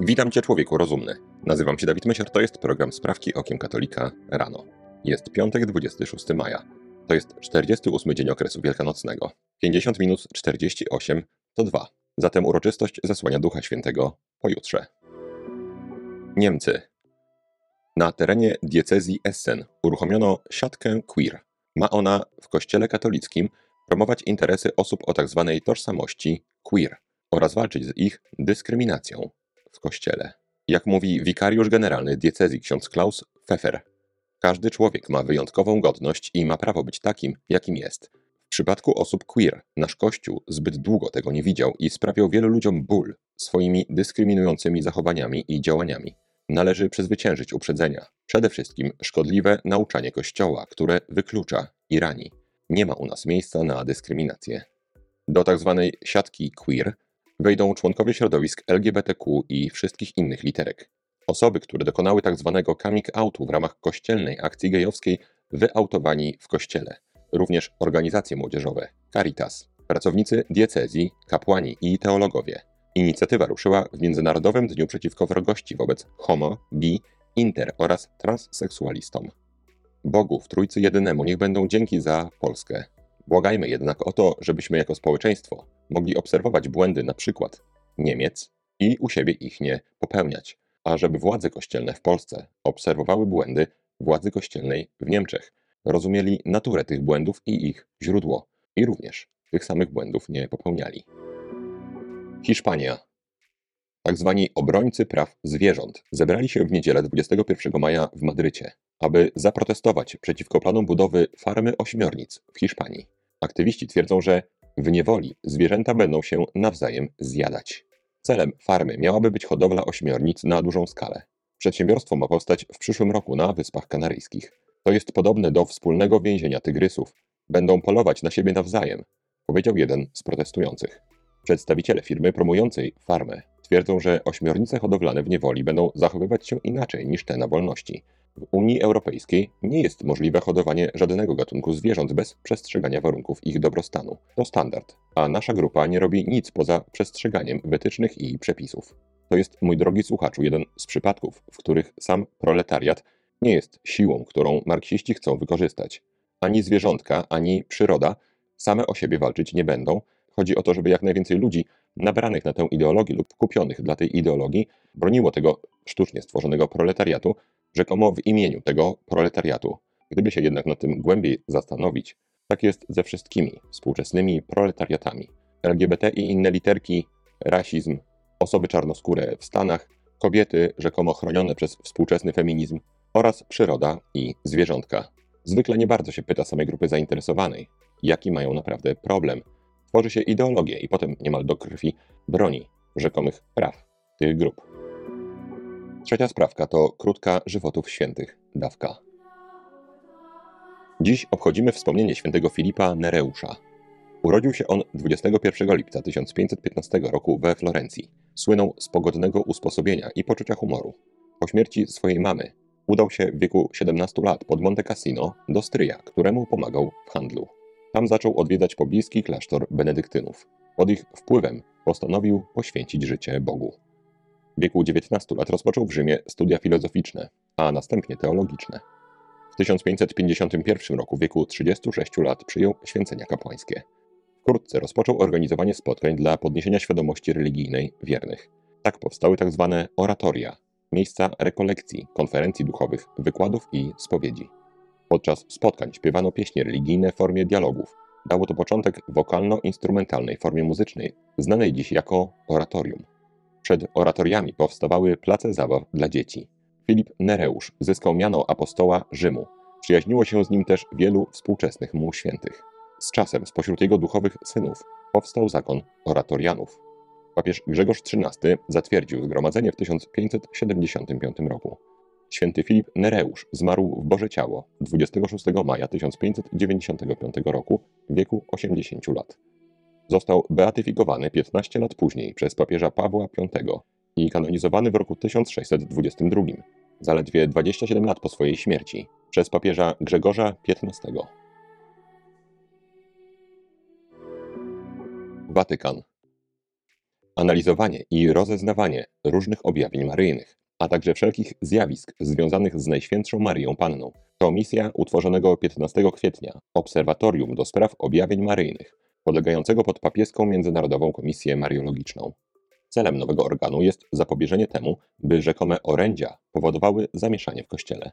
Witam Cię, człowieku rozumny. Nazywam się Dawid Mysior, to jest program Sprawki Okiem Katolika rano. Jest piątek, 26 maja. To jest 48 dzień okresu wielkanocnego. 50 minut 48 to 2. Zatem uroczystość zesłania Ducha Świętego pojutrze. Niemcy. Na terenie diecezji Essen uruchomiono siatkę queer. Ma ona w kościele katolickim promować interesy osób o tzw. tożsamości queer oraz walczyć z ich dyskryminacją kościele. Jak mówi wikariusz generalny diecezji ksiądz Klaus Pfeffer, każdy człowiek ma wyjątkową godność i ma prawo być takim, jakim jest. W przypadku osób queer nasz Kościół zbyt długo tego nie widział i sprawiał wielu ludziom ból swoimi dyskryminującymi zachowaniami i działaniami. Należy przezwyciężyć uprzedzenia. Przede wszystkim szkodliwe nauczanie Kościoła, które wyklucza i rani. Nie ma u nas miejsca na dyskryminację. Do tzw. siatki queer wejdą członkowie środowisk LGBTQ i wszystkich innych literek. Osoby, które dokonały tzw. coming outu w ramach kościelnej akcji gejowskiej, wyautowani w kościele. Również organizacje młodzieżowe, Caritas, pracownicy diecezji, kapłani i teologowie. Inicjatywa ruszyła w Międzynarodowym Dniu Przeciwko Wrogości wobec homo, bi, inter oraz transseksualistom. Bogu w Trójcy Jedynemu niech będą dzięki za Polskę. Błagajmy jednak o to, żebyśmy jako społeczeństwo mogli obserwować błędy na przykład Niemiec i u siebie ich nie popełniać, a żeby władze kościelne w Polsce obserwowały błędy władzy kościelnej w Niemczech, rozumieli naturę tych błędów i ich źródło i również tych samych błędów nie popełniali. Hiszpania. Tak zwani obrońcy praw zwierząt zebrali się w niedzielę 21 maja w Madrycie, aby zaprotestować przeciwko planom budowy farmy ośmiornic w Hiszpanii. Aktywiści twierdzą, że w niewoli zwierzęta będą się nawzajem zjadać. Celem farmy miałaby być hodowla ośmiornic na dużą skalę. Przedsiębiorstwo ma powstać w przyszłym roku na Wyspach Kanaryjskich. To jest podobne do wspólnego więzienia tygrysów. Będą polować na siebie nawzajem, powiedział jeden z protestujących. Przedstawiciele firmy promującej farmę twierdzą, że ośmiornice hodowlane w niewoli będą zachowywać się inaczej niż te na wolności. W Unii Europejskiej nie jest możliwe hodowanie żadnego gatunku zwierząt bez przestrzegania warunków ich dobrostanu. To standard, a nasza grupa nie robi nic poza przestrzeganiem wytycznych i przepisów. To jest, mój drogi słuchaczu, jeden z przypadków, w których sam proletariat nie jest siłą, którą marksiści chcą wykorzystać. Ani zwierzątka, ani przyroda same o siebie walczyć nie będą. Chodzi o to, żeby jak najwięcej ludzi nabranych na tę ideologię lub kupionych dla tej ideologii broniło tego sztucznie stworzonego proletariatu, rzekomo w imieniu tego proletariatu. Gdyby się jednak nad tym głębiej zastanowić, tak jest ze wszystkimi współczesnymi proletariatami. LGBT i inne literki, rasizm, osoby czarnoskóre w Stanach, kobiety rzekomo chronione przez współczesny feminizm oraz przyroda i zwierzątka. Zwykle nie bardzo się pyta samej grupy zainteresowanej, jaki mają naprawdę problem. Tworzy się ideologię i potem niemal do krwi broni rzekomych praw tych grup. Trzecia sprawka to krótka żywotów świętych, dawka. Dziś obchodzimy wspomnienie świętego Filipa Nereusza. Urodził się on 21 lipca 1515 roku we Florencji. Słynął z pogodnego usposobienia i poczucia humoru. Po śmierci swojej mamy udał się w wieku 17 lat pod Monte Cassino do stryja, któremu pomagał w handlu. Tam zaczął odwiedzać pobliski klasztor benedyktynów. Pod ich wpływem postanowił poświęcić życie Bogu. W wieku 19 lat rozpoczął w Rzymie studia filozoficzne, a następnie teologiczne. W 1551 roku w wieku 36 lat przyjął święcenia kapłańskie. Wkrótce rozpoczął organizowanie spotkań dla podniesienia świadomości religijnej wiernych. Tak powstały tzw. Tak oratoria, miejsca rekolekcji, konferencji duchowych, wykładów i spowiedzi. Podczas spotkań śpiewano pieśni religijne w formie dialogów. Dało to początek wokalno-instrumentalnej formie muzycznej, znanej dziś jako oratorium. Przed oratoriami powstawały place zabaw dla dzieci. Filip Nereusz zyskał miano apostoła Rzymu. Przyjaźniło się z nim też wielu współczesnych mu świętych. Z czasem spośród jego duchowych synów powstał zakon oratorianów. Papież Grzegorz XIII zatwierdził zgromadzenie w 1575 roku. Święty Filip Nereusz zmarł w Boże Ciało 26 maja 1595 roku w wieku 80 lat. Został beatyfikowany 15 lat później przez papieża Pawła V i kanonizowany w roku 1622, zaledwie 27 lat po swojej śmierci, przez papieża Grzegorza XV. Watykan. analizowanie i rozeznawanie różnych objawień maryjnych, a także wszelkich zjawisk związanych z Najświętszą Maryją Panną. To misja utworzonego 15 kwietnia Obserwatorium do Spraw Objawień Maryjnych, podlegającego pod papieską Międzynarodową Komisję Mariologiczną. Celem nowego organu jest zapobieżenie temu, by rzekome orędzia powodowały zamieszanie w Kościele.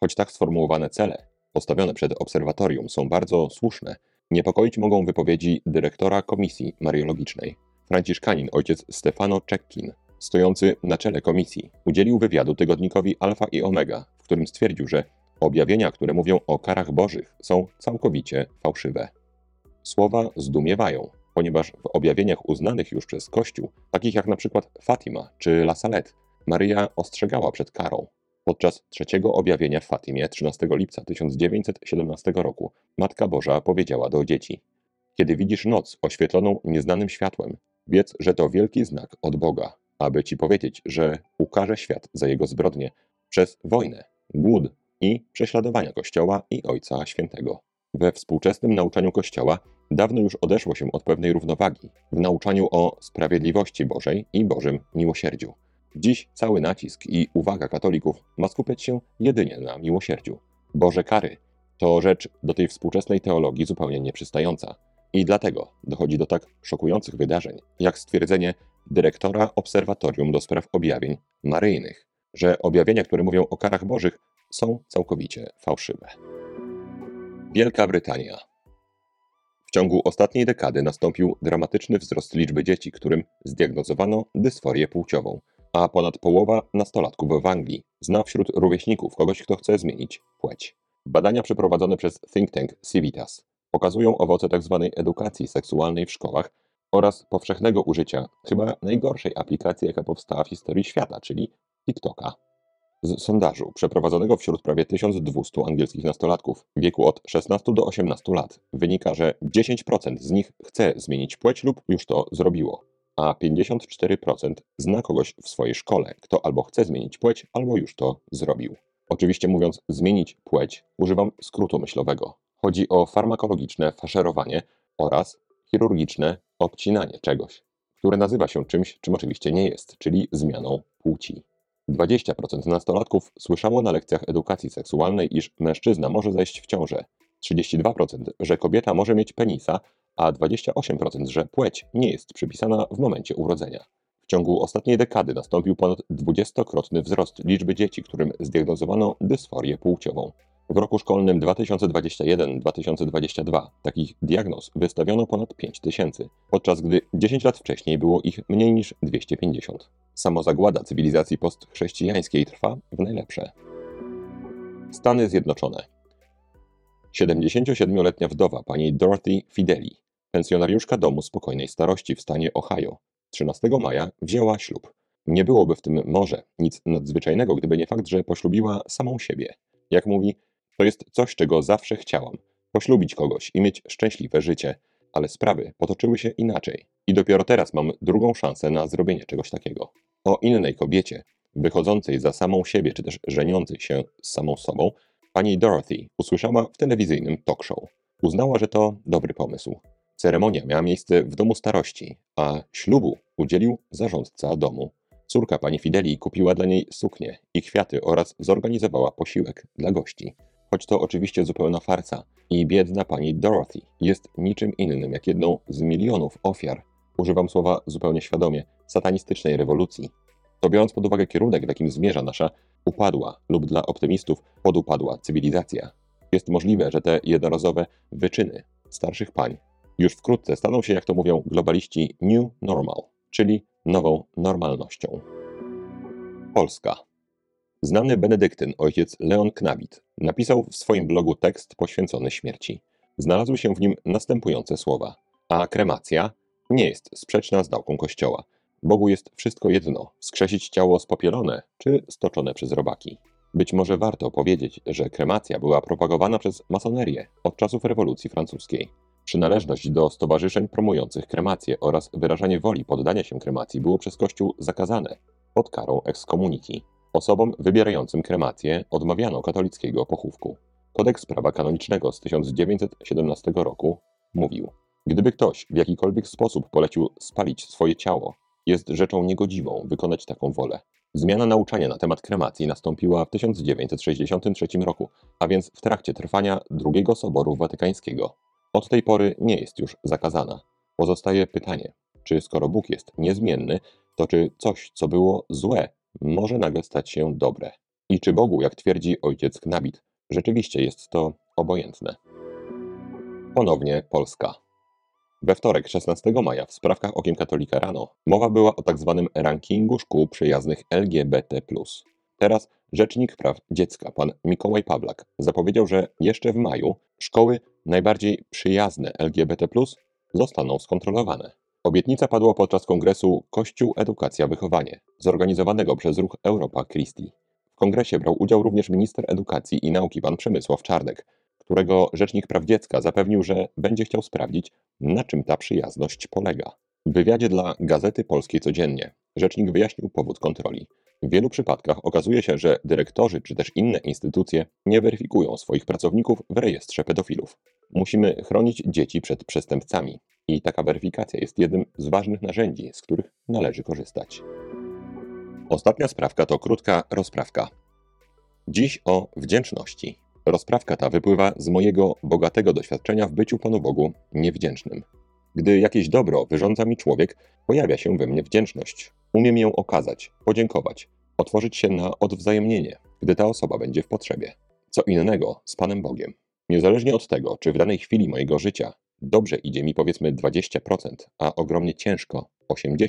Choć tak sformułowane cele, postawione przed obserwatorium, są bardzo słuszne, niepokoić mogą wypowiedzi dyrektora Komisji Mariologicznej. Franciszkanin ojciec Stefano Cekkin, stojący na czele komisji, udzielił wywiadu tygodnikowi Alfa i Omega, w którym stwierdził, że objawienia, które mówią o karach bożych, są całkowicie fałszywe. Słowa zdumiewają, ponieważ w objawieniach uznanych już przez Kościół, takich jak przykład Fatima czy La Salette, Maryja ostrzegała przed karą. Podczas trzeciego objawienia w Fatimie 13 lipca 1917 roku Matka Boża powiedziała do dzieci: Kiedy widzisz noc oświetloną nieznanym światłem, wiedz, że to wielki znak od Boga, aby ci powiedzieć, że ukaże świat za jego zbrodnie przez wojnę, głód i prześladowania Kościoła i Ojca Świętego. We współczesnym nauczaniu Kościoła dawno już odeszło się od pewnej równowagi w nauczaniu o sprawiedliwości Bożej i Bożym miłosierdziu. Dziś cały nacisk i uwaga katolików ma skupiać się jedynie na miłosierdziu. Boże kary to rzecz do tej współczesnej teologii zupełnie nieprzystająca. I dlatego dochodzi do tak szokujących wydarzeń, jak stwierdzenie dyrektora Obserwatorium do Spraw Objawień Maryjnych, że objawienia, które mówią o karach bożych, są całkowicie fałszywe. Wielka Brytania. W ciągu ostatniej dekady nastąpił dramatyczny wzrost liczby dzieci, którym zdiagnozowano dysforię płciową, a ponad połowa nastolatków w Anglii zna wśród rówieśników kogoś, kto chce zmienić płeć. Badania przeprowadzone przez think tank Civitas pokazują owoce tzw. edukacji seksualnej w szkołach oraz powszechnego użycia chyba najgorszej aplikacji, jaka powstała w historii świata, czyli TikToka. Z sondażu przeprowadzonego wśród prawie 1200 angielskich nastolatków w wieku od 16 do 18 lat wynika, że 10% z nich chce zmienić płeć lub już to zrobiło, a 54% zna kogoś w swojej szkole, kto albo chce zmienić płeć, albo już to zrobił. Oczywiście mówiąc zmienić płeć, używam skrótu myślowego. Chodzi o farmakologiczne faszerowanie oraz chirurgiczne obcinanie czegoś, które nazywa się czymś, czym oczywiście nie jest, czyli zmianą płci. 20% nastolatków słyszało na lekcjach edukacji seksualnej, iż mężczyzna może zajść w ciążę, 32%, że kobieta może mieć penisa, a 28%, że płeć nie jest przypisana w momencie urodzenia. W ciągu ostatniej dekady nastąpił ponad dwudziestokrotny wzrost liczby dzieci, którym zdiagnozowano dysforię płciową. W roku szkolnym 2021-2022 takich diagnoz wystawiono ponad 5 tysięcy, podczas gdy 10 lat wcześniej było ich mniej niż 250. Samozagłada cywilizacji postchrześcijańskiej trwa w najlepsze. Stany Zjednoczone. 77-letnia wdowa pani Dorothy Fideli, pensjonariuszka domu spokojnej starości w stanie Ohio, 13 maja wzięła ślub. Nie byłoby w tym może nic nadzwyczajnego, gdyby nie fakt, że poślubiła samą siebie. Jak mówi, to jest coś, czego zawsze chciałam. Poślubić kogoś i mieć szczęśliwe życie. Ale sprawy potoczyły się inaczej. I dopiero teraz mam drugą szansę na zrobienie czegoś takiego. O innej kobiecie, wychodzącej za samą siebie, czy też żeniącej się z samą sobą, pani Dorothy usłyszała w telewizyjnym talk show. Uznała, że to dobry pomysł. Ceremonia miała miejsce w domu starości, a ślubu udzielił zarządca domu. Córka pani Fideli kupiła dla niej suknię i kwiaty oraz zorganizowała posiłek dla gości choć to oczywiście zupełna farsa i biedna pani Dorothy jest niczym innym jak jedną z milionów ofiar, używam słowa zupełnie świadomie, satanistycznej rewolucji. To biorąc pod uwagę kierunek, w jakim zmierza nasza upadła lub dla optymistów podupadła cywilizacja, jest możliwe, że te jednorazowe wyczyny starszych pań już wkrótce staną się, jak to mówią globaliści, new normal, czyli nową normalnością. Polska. Znany benedyktyn ojciec Leon Knabit napisał w swoim blogu tekst poświęcony śmierci. Znalazły się w nim następujące słowa: A kremacja nie jest sprzeczna z nauką Kościoła. Bogu jest wszystko jedno: skrzesić ciało spopielone czy stoczone przez robaki. Być może warto powiedzieć, że kremacja była propagowana przez masonerię od czasów rewolucji francuskiej. Przynależność do stowarzyszeń promujących kremację oraz wyrażanie woli poddania się kremacji było przez Kościół zakazane pod karą ekskomuniki. Osobom wybierającym kremację odmawiano katolickiego pochówku. Kodeks prawa kanonicznego z 1917 roku mówił: Gdyby ktoś w jakikolwiek sposób polecił spalić swoje ciało, Jest rzeczą niegodziwą wykonać taką wolę. Zmiana nauczania na temat kremacji nastąpiła w 1963 roku, a więc w trakcie trwania II Soboru Watykańskiego. Od tej pory nie jest już zakazana. Pozostaje pytanie, czy skoro Bóg jest niezmienny, to czy coś, co było złe, może nagle stać się dobre? I czy Bogu, jak twierdzi ojciec Knabit, rzeczywiście jest to obojętne? Ponownie Polska. We wtorek 16 maja w sprawkach Okiem Katolika rano mowa była o tzw. rankingu szkół przyjaznych LGBT. Teraz Rzecznik Praw Dziecka, pan Mikołaj Pawlak, zapowiedział, że jeszcze w maju szkoły najbardziej przyjazne LGBT zostaną skontrolowane. Obietnica padła podczas kongresu Kościół, Edukacja, Wychowanie, zorganizowanego przez ruch Europa Christi. W kongresie brał udział również minister edukacji i nauki pan Przemysław Czarnek, którego Rzecznik Praw Dziecka zapewnił, że będzie chciał sprawdzić, na czym ta przyjazność polega. W wywiadzie dla Gazety Polskiej Codziennie rzecznik wyjaśnił powód kontroli. W wielu przypadkach okazuje się, że dyrektorzy czy też inne instytucje nie weryfikują swoich pracowników w rejestrze pedofilów. Musimy chronić dzieci przed przestępcami i taka weryfikacja jest jednym z ważnych narzędzi, z których należy korzystać. Ostatnia sprawka to krótka rozprawka. Dziś o wdzięczności. Rozprawka ta wypływa z mojego bogatego doświadczenia w byciu Panu Bogu niewdzięcznym. Gdy jakieś dobro wyrządza mi człowiek, pojawia się we mnie wdzięczność. Umiem ją okazać, podziękować, otworzyć się na odwzajemnienie, gdy ta osoba będzie w potrzebie. Co innego z Panem Bogiem. Niezależnie od tego, czy w danej chwili mojego życia dobrze idzie mi powiedzmy 20%, a ogromnie ciężko 80%,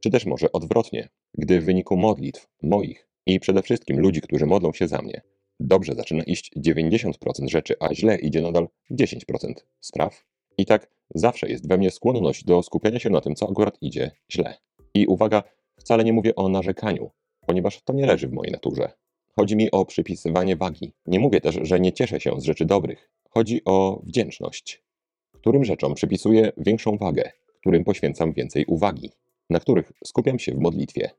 czy też może odwrotnie, gdy w wyniku modlitw moich i przede wszystkim ludzi, którzy modlą się za mnie, dobrze zaczyna iść 90% rzeczy, a źle idzie nadal 10% spraw. I tak zawsze jest we mnie skłonność do skupiania się na tym, co akurat idzie źle. I uwaga, wcale nie mówię o narzekaniu, ponieważ to nie leży w mojej naturze. Chodzi mi o przypisywanie wagi. Nie mówię też, że nie cieszę się z rzeczy dobrych. Chodzi o wdzięczność. Którym rzeczom przypisuję większą wagę, którym poświęcam więcej uwagi, na których skupiam się w modlitwie.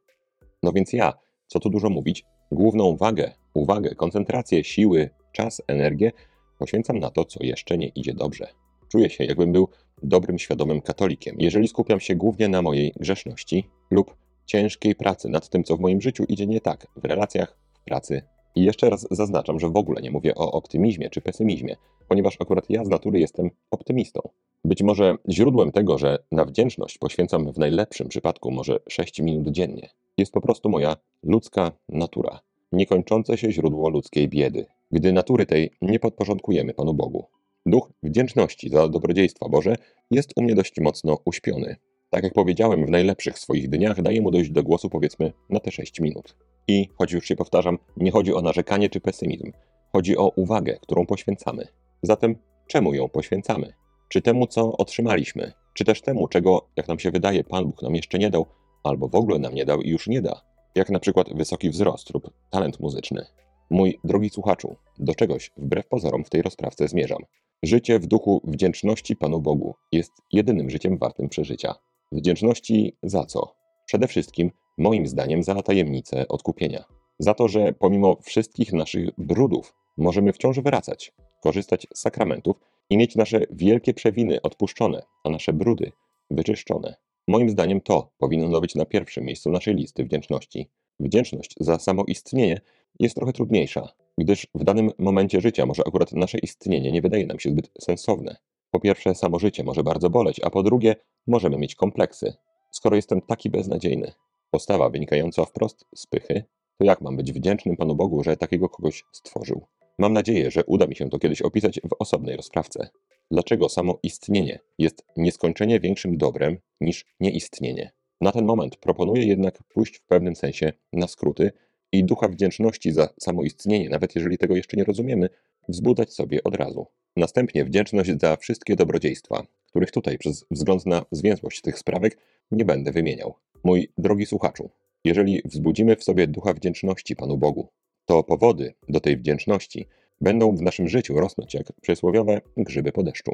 No więc ja, co tu dużo mówić, główną wagę, uwagę, koncentrację, siły, czas, energię poświęcam na to, co jeszcze nie idzie dobrze. Czuję się, jakbym był dobrym, świadomym katolikiem, jeżeli skupiam się głównie na mojej grzeszności lub ciężkiej pracy nad tym, co w moim życiu idzie nie tak, w relacjach, w pracy. I jeszcze raz zaznaczam, że w ogóle nie mówię o optymizmie czy pesymizmie, ponieważ akurat ja z natury jestem optymistą. Być może źródłem tego, że na wdzięczność poświęcam w najlepszym przypadku może 6 minut dziennie, jest po prostu moja ludzka natura, niekończące się źródło ludzkiej biedy, gdy natury tej nie podporządkujemy Panu Bogu. Duch wdzięczności za dobrodziejstwa Boże jest u mnie dość mocno uśpiony. Tak jak powiedziałem, w najlepszych swoich dniach daję mu dojść do głosu powiedzmy na te 6 minut. I, choć już się powtarzam, nie chodzi o narzekanie czy pesymizm. Chodzi o uwagę, którą poświęcamy. Zatem czemu ją poświęcamy? Czy temu, co otrzymaliśmy? Czy też temu, czego, jak nam się wydaje, Pan Bóg nam jeszcze nie dał, albo w ogóle nam nie dał i już nie da? Jak na przykład wysoki wzrost lub talent muzyczny. Mój drogi słuchaczu, do czegoś wbrew pozorom w tej rozprawce zmierzam. Życie w duchu wdzięczności Panu Bogu jest jedynym życiem wartym przeżycia. Wdzięczności za co? Przede wszystkim, moim zdaniem, za tajemnicę odkupienia. Za to, że pomimo wszystkich naszych brudów możemy wciąż wracać, korzystać z sakramentów i mieć nasze wielkie przewiny odpuszczone, a nasze brudy wyczyszczone. Moim zdaniem to powinno być na pierwszym miejscu naszej listy wdzięczności. Wdzięczność za samo istnienie jest trochę trudniejsza, gdyż w danym momencie życia może akurat nasze istnienie nie wydaje nam się zbyt sensowne. Po pierwsze, samo życie może bardzo boleć, a po drugie, możemy mieć kompleksy. Skoro jestem taki beznadziejny, postawa wynikająca wprost z pychy, to jak mam być wdzięcznym Panu Bogu, że takiego kogoś stworzył? Mam nadzieję, że uda mi się to kiedyś opisać w osobnej rozprawce. Dlaczego samo istnienie jest nieskończenie większym dobrem niż nieistnienie? Na ten moment proponuję jednak pójść w pewnym sensie na skróty i ducha wdzięczności za samoistnienie, nawet jeżeli tego jeszcze nie rozumiemy, wzbudzać sobie od razu. Następnie wdzięczność za wszystkie dobrodziejstwa, których tutaj przez wzgląd na zwięzłość tych sprawek nie będę wymieniał. Mój drogi słuchaczu, jeżeli wzbudzimy w sobie ducha wdzięczności Panu Bogu, to powody do tej wdzięczności będą w naszym życiu rosnąć jak przysłowiowe grzyby po deszczu.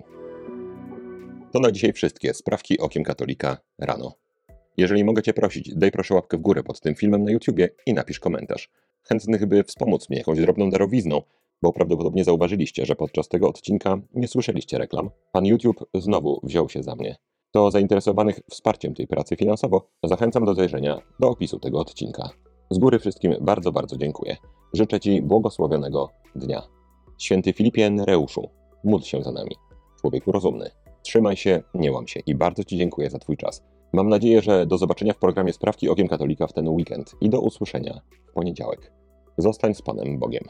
To na dzisiaj wszystkie sprawki okiem katolika rano. Jeżeli mogę Cię prosić, daj proszę łapkę w górę pod tym filmem na YouTubie i napisz komentarz. Chętnych by wspomóc mnie jakąś drobną darowizną, bo prawdopodobnie zauważyliście, że podczas tego odcinka nie słyszeliście reklam. Pan YouTube znowu wziął się za mnie. To zainteresowanych wsparciem tej pracy finansowo zachęcam do zajrzenia do opisu tego odcinka. Z góry wszystkim bardzo, bardzo dziękuję. Życzę Ci błogosławionego dnia. Święty Filipie Nereuszu, módl się za nami. Człowieku rozumny. Trzymaj się, nie łam się i bardzo Ci dziękuję za Twój czas. Mam nadzieję, że do zobaczenia w programie Sprawki Okiem Katolika w ten weekend i do usłyszenia w poniedziałek. Zostań z Panem Bogiem.